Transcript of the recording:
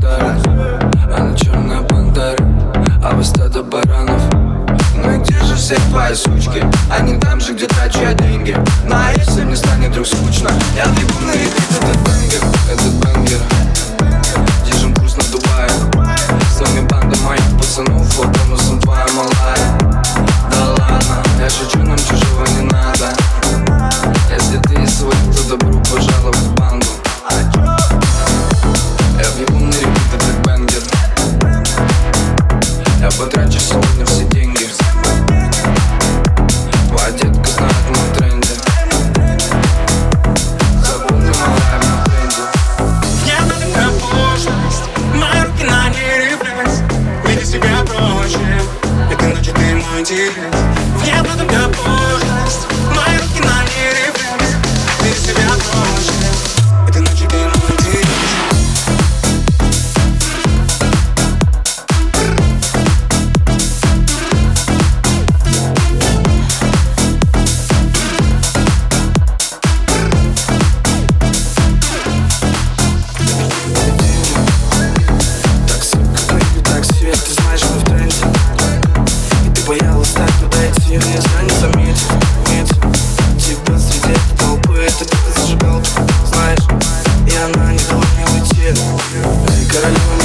подарок. Она черная пантера, а вы стадо баранов. Ну где же все твои сучки? Они там же, где трачу деньги. Ну а если мне станет вдруг скучно Я въебу на их этот banger, этот banger. tears. Yeah, with a couple. girl,